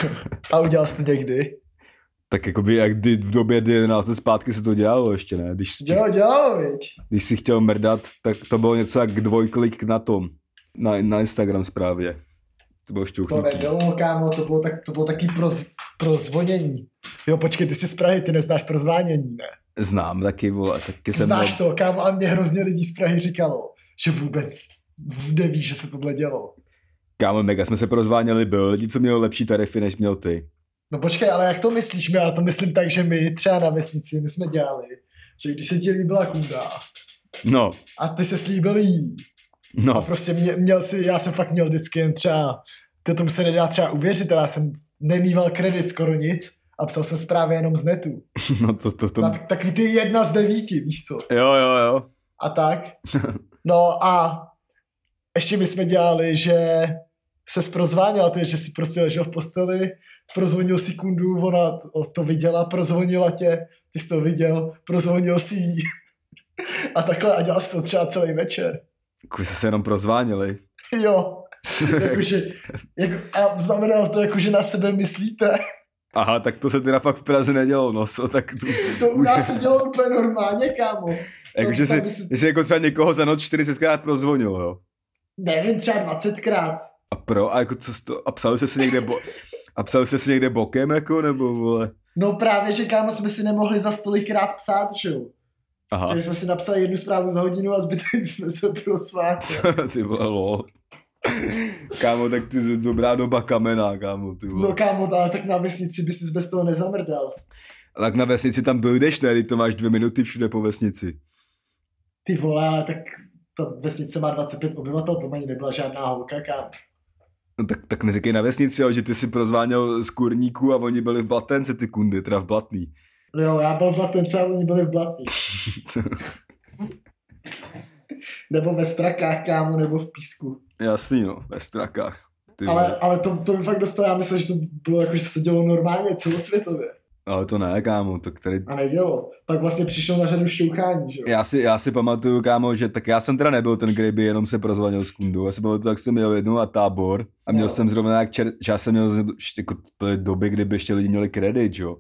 A udělal jsi to někdy? Tak jako by, jak kdy v době 11 let zpátky se to dělalo ještě, ne? Když, Jo, dělal, viď? když si chtěl mrdat, tak to bylo něco jak dvojklik na tom. Na, na Instagram zprávě. To bylo To šťouchnutí. nebylo, kámo, to bylo, tak, to bylo taky pro, pro zvonění. Jo, počkej, ty jsi z Prahy, ty neznáš pro zvánění, ne? Znám taky, vole, taky jsem Znáš měl, to, kámo, a mě hrozně lidí z Prahy říkalo, že vůbec neví, že se tohle dělo. Kámo, mega jsme se porozváněli, byl lidi, co měl lepší tarify, než měl ty. No počkej, ale jak to myslíš? My, já to myslím tak, že my třeba na vesnici, my jsme dělali, že když se ti líbila kunda No, a ty se slíbil jí a no, prostě mě, měl si, já jsem fakt měl vždycky jen třeba, to tomu se nedá třeba uvěřit, já jsem nemýval kredit skoro nic a psal jsem zprávy jenom z netu. no to, to, to, Na tak, takový ty jedna z devíti, víš co. jo, jo, jo. A tak. No a ještě my jsme dělali, že se sprozvánil, to je, že si prostě ležel v posteli, prozvonil si kundu, ona to, to viděla, prozvonila tě, ty jsi to viděl, prozvonil si jí. A takhle a dělal jsi to třeba celý večer. Kuj se jenom prozvánili. Jo. Jakože, jako, a znamenalo to, jako, že na sebe myslíte. Aha, tak to se teda fakt v Praze nedělo, no, so, tak tu, To u nás se dělo úplně normálně, kámo. jakože si, by si- že si jako třeba někoho za noc 40krát prozvonil, jo. Nevím, třeba 20krát. A pro, a jako co jsi to, a psali jste si někde, bo, a psali jste si někde bokem, jako, nebo vole. No právě, že kámo jsme si nemohli za stolikrát psát, že jo. Aha, Takže jsme si napsali jednu zprávu za hodinu a zbytek jsme se prosvátili. ty vole, lol. Kámo, tak ty jsi dobrá doba kamená, kámo, ty vole. No kámo, ale tak na vesnici by si bez toho nezamrdal. Tak na vesnici tam dojdeš, Teď to máš dvě minuty všude po vesnici. Ty vole, ale tak ta vesnice má 25 obyvatel, to ani nebyla žádná holka, kámo. No tak, tak neříkej na vesnici, ale že ty si prozváněl z kurníků a oni byli v Blatence, ty kundy, teda v Blatný. No jo, já byl v Blatence a oni byli v Blatní. nebo ve Strakách, kámo, nebo v Písku. Jasný, no, ve strakách. Ty Ale, ale, ale to, to mi fakt dostalo, já myslím, že to bylo jako, že se to dělo normálně celosvětově. ale to ne, kámo, to který... A nedělo. Pak vlastně přišlo na řadu šťouchání, že jo. Já si, já si pamatuju, kámo, že tak já jsem teda nebyl ten, který by jenom se prozvanil s kundou. Já si pamatuju, jak jsem měl jednou a tábor a měl Jo. jsem zrovna jak čer, že já jsem měl z- jako byly doby, kdyby ještě lidi měli kredit, jo.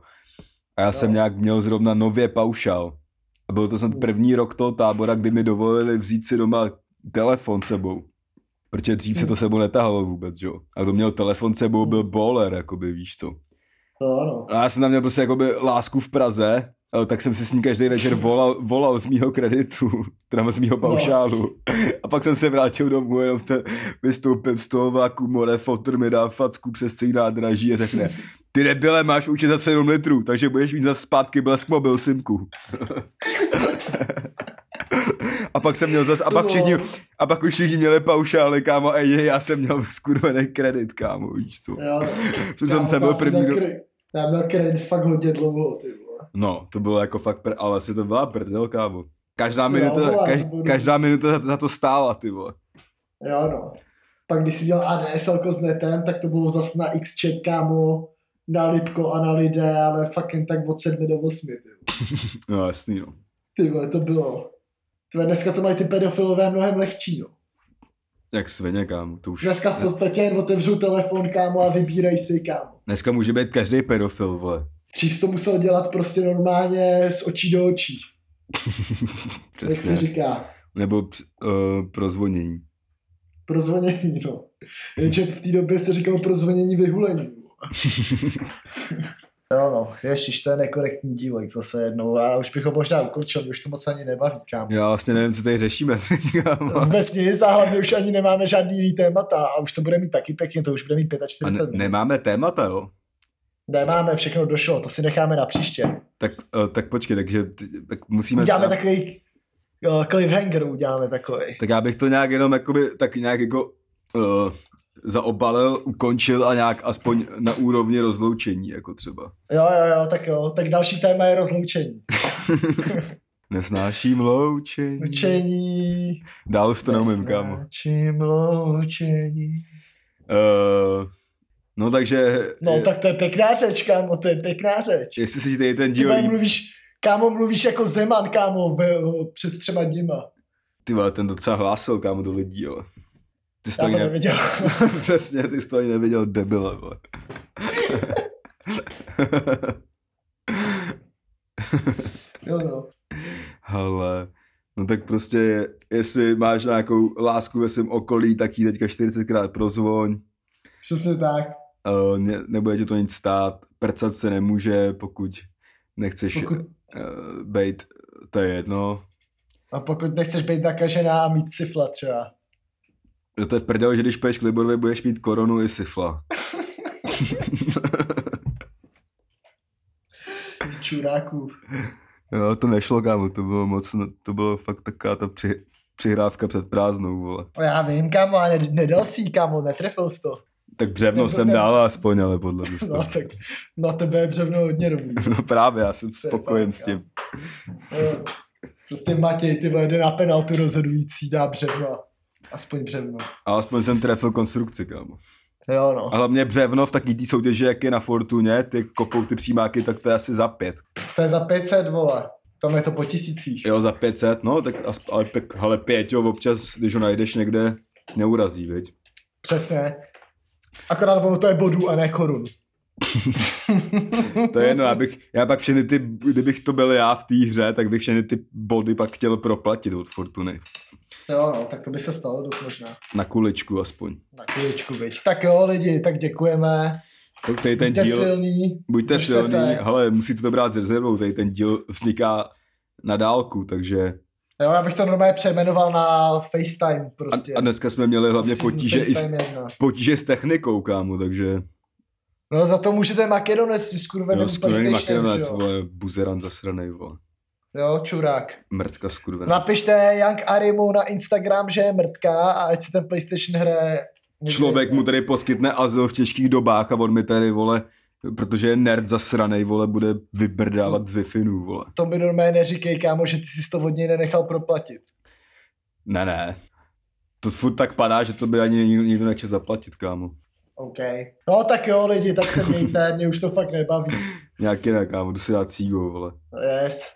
A já jsem Jo. nějak měl zrovna nově paušál. A byl to snad Hmm. první rok toho tábora, kdy mi dovolili vzít si doma telefon sebou. Protože dřív se Hmm. to sebou netahalo vůbec, jo. A kdo měl telefon sebou, byl bowler, jakoby, víš co. To ano. A já jsem tam měl prostě jakoby lásku v Praze, tak jsem si s ní každý večer volal, volal z mýho kreditu, teda z mýho paušálu. A pak jsem se vrátil domů, jenom te, vystoupím z toho vlaku, more fotr mi dá facku přes celý nádraží a řekne, ty debile, máš účet za 7 litrů, takže budeš mít za zpátky blesk mobil simku. a pak jsem měl zas, a pak všichni, a pak už všichni měli paušály, kámo, a je, já jsem měl skurvený kredit, kámo, víš co. Jo. Jsem Kámo, se to byl první, kre- Já měl kredit fakt hodně dlouho, ty. No, to bylo jako fakt, pr... ale asi to byla prdel, kámo. Každá Jo, minuta, vole, kaž, to každá minuta za, za to stála, ty vole. Jo, no. Pak když jsi dělal ADSL s netem, tak to bylo zas na x kámo, na Lipko a na lidé, ale fakt jen tak od 7 do 8, ty vole. No jasný, no. Ty vole, to bylo. Ty vole, dneska to mají ty pedofilové mnohem lehčí, no. Jak svině, kámo. To už... Dneska v podstatě jen otevřou telefon, kámo, a vybírají si, kámo. Dneska může být každý pedofil, vole. Dřív to musel dělat prostě normálně z očí do očí, jak se říká. Nebo uh, prozvonění. Prozvonění, no. Jenže v té době se říkalo prozvonění vyhulení. Jo no, ježiš, to je nekorektní dílek zase jednou a už bych ho možná ukončil, už to moc ani nebaví, kámo. Já vlastně nevím, co tady řešíme kámo. Vůbec nic a hlavně už ani nemáme žádný jiný témata a už to bude mít taky pěkně, to už bude mít A 45 ne, minut. nemáme témata, jo? Nemáme, všechno došlo, to si necháme na příště. Tak, uh, tak počkej, takže tak musíme... Uděláme takový cliffhanger, uděláme takový. Tak já bych to nějak jenom jakoby, tak nějak jako uh, zaobalil, ukončil a nějak aspoň na úrovni rozloučení, jako třeba. Jo, jo, jo, tak jo, tak další téma je rozloučení. Nesnáším loučení. Loučení. Dál už to neumím, kámo. Nesnáším loučení. Uh, no takže... No tak to je pěkná řeč, kámo, to je pěkná řeč. Jestli si tady ten Ty díl líbí, mluvíš, kámo, mluvíš jako Zeman, kámo, v, před třema dníma. ty vole, ten docela hlásil, kámo, do lidí, ale. Ty jsi to Já to ne... neviděl. Přesně, ty jsi to ani neviděl, debile, vole. jo, no. Ale, no tak prostě, jestli máš nějakou lásku ve svém okolí, tak jí teďka 40krát prozvoň, Přesně tak. Uh, ne, nebude ti to nic stát, prcat se nemůže, pokud nechceš Pokud, uh, být, to je jedno. a pokud nechceš být nakažená a mít syfla třeba. Jo, to je v prdel, že když půjdeš k Liborovi, budeš mít koronu i syfla. Ty čuráků. Jo, to nešlo, kámo, to bylo moc, to bylo fakt taková ta při, přihrávka před prázdnou, vole. Já vím, kámo, ale nedal si kámo, netrefil jsi to. Tak břevno Nebo jsem ne- dal aspoň, ale podle mě No, tak na tebe je břevno hodně dobrý. No právě, já jsem spokojen s tím. Jo. Prostě Matěj, ty vole, jde na penaltu rozhodující, dá břevno. Aspoň břevno. A aspoň jsem trefil konstrukci, kámo. Jo, no. A hlavně břevno v taký té soutěži, jak je na Fortuně, ty kopou ty přímáky, tak to je asi za pět. To je za 500, vole. Tam je to po tisících. Jo, za 500, no, tak ale, ale pět, jo, občas, když ho najdeš někde, neurazí, viď? Přesně. Akorát ono to je bodů a ne korun. To je jedno, já bych, já pak všechny ty, kdybych to byl já v té hře, tak bych všechny ty body pak chtěl proplatit od Fortuny. Jo, no, tak to by se stalo dost možná. Na kuličku aspoň. Na chvíličku, viď. Tak jo, lidi, tak děkujeme. Tak tady ten Buďte díl, silný. buďte silný, se. ale musíte to brát s rezervou, tady ten díl vzniká na dálku, takže Jo, já bych to normálně přejmenoval na FaceTime prostě. a, a dneska jsme měli hlavně potíže, i s, potíže s technikou, kámo, takže No za to můžete Makedonec s PlayStationem, že makedonec, jo? vole, buzeran zasranej, vole, Jo, čurák. mrtka skurvená. Napište Young Arimu na Instagram, že je mrtká a ať si ten PlayStation hraje. Člověk mu tady poskytne azyl v těžkých dobách a on mi tady, vole, protože je nerd zasranej, vole, bude vybrdávat wi vole. To mi normálně neříkej, kámo, že ty jsi to od něj nenechal proplatit. Ne, ne. To furt tak padá, že to by ani nikdo, nechtěl zaplatit, kámo. OK. No tak jo, lidi, tak se mějte, mě už to fakt nebaví. Nějaký ne, kámo, jdu si dát cígo, vole. Yes.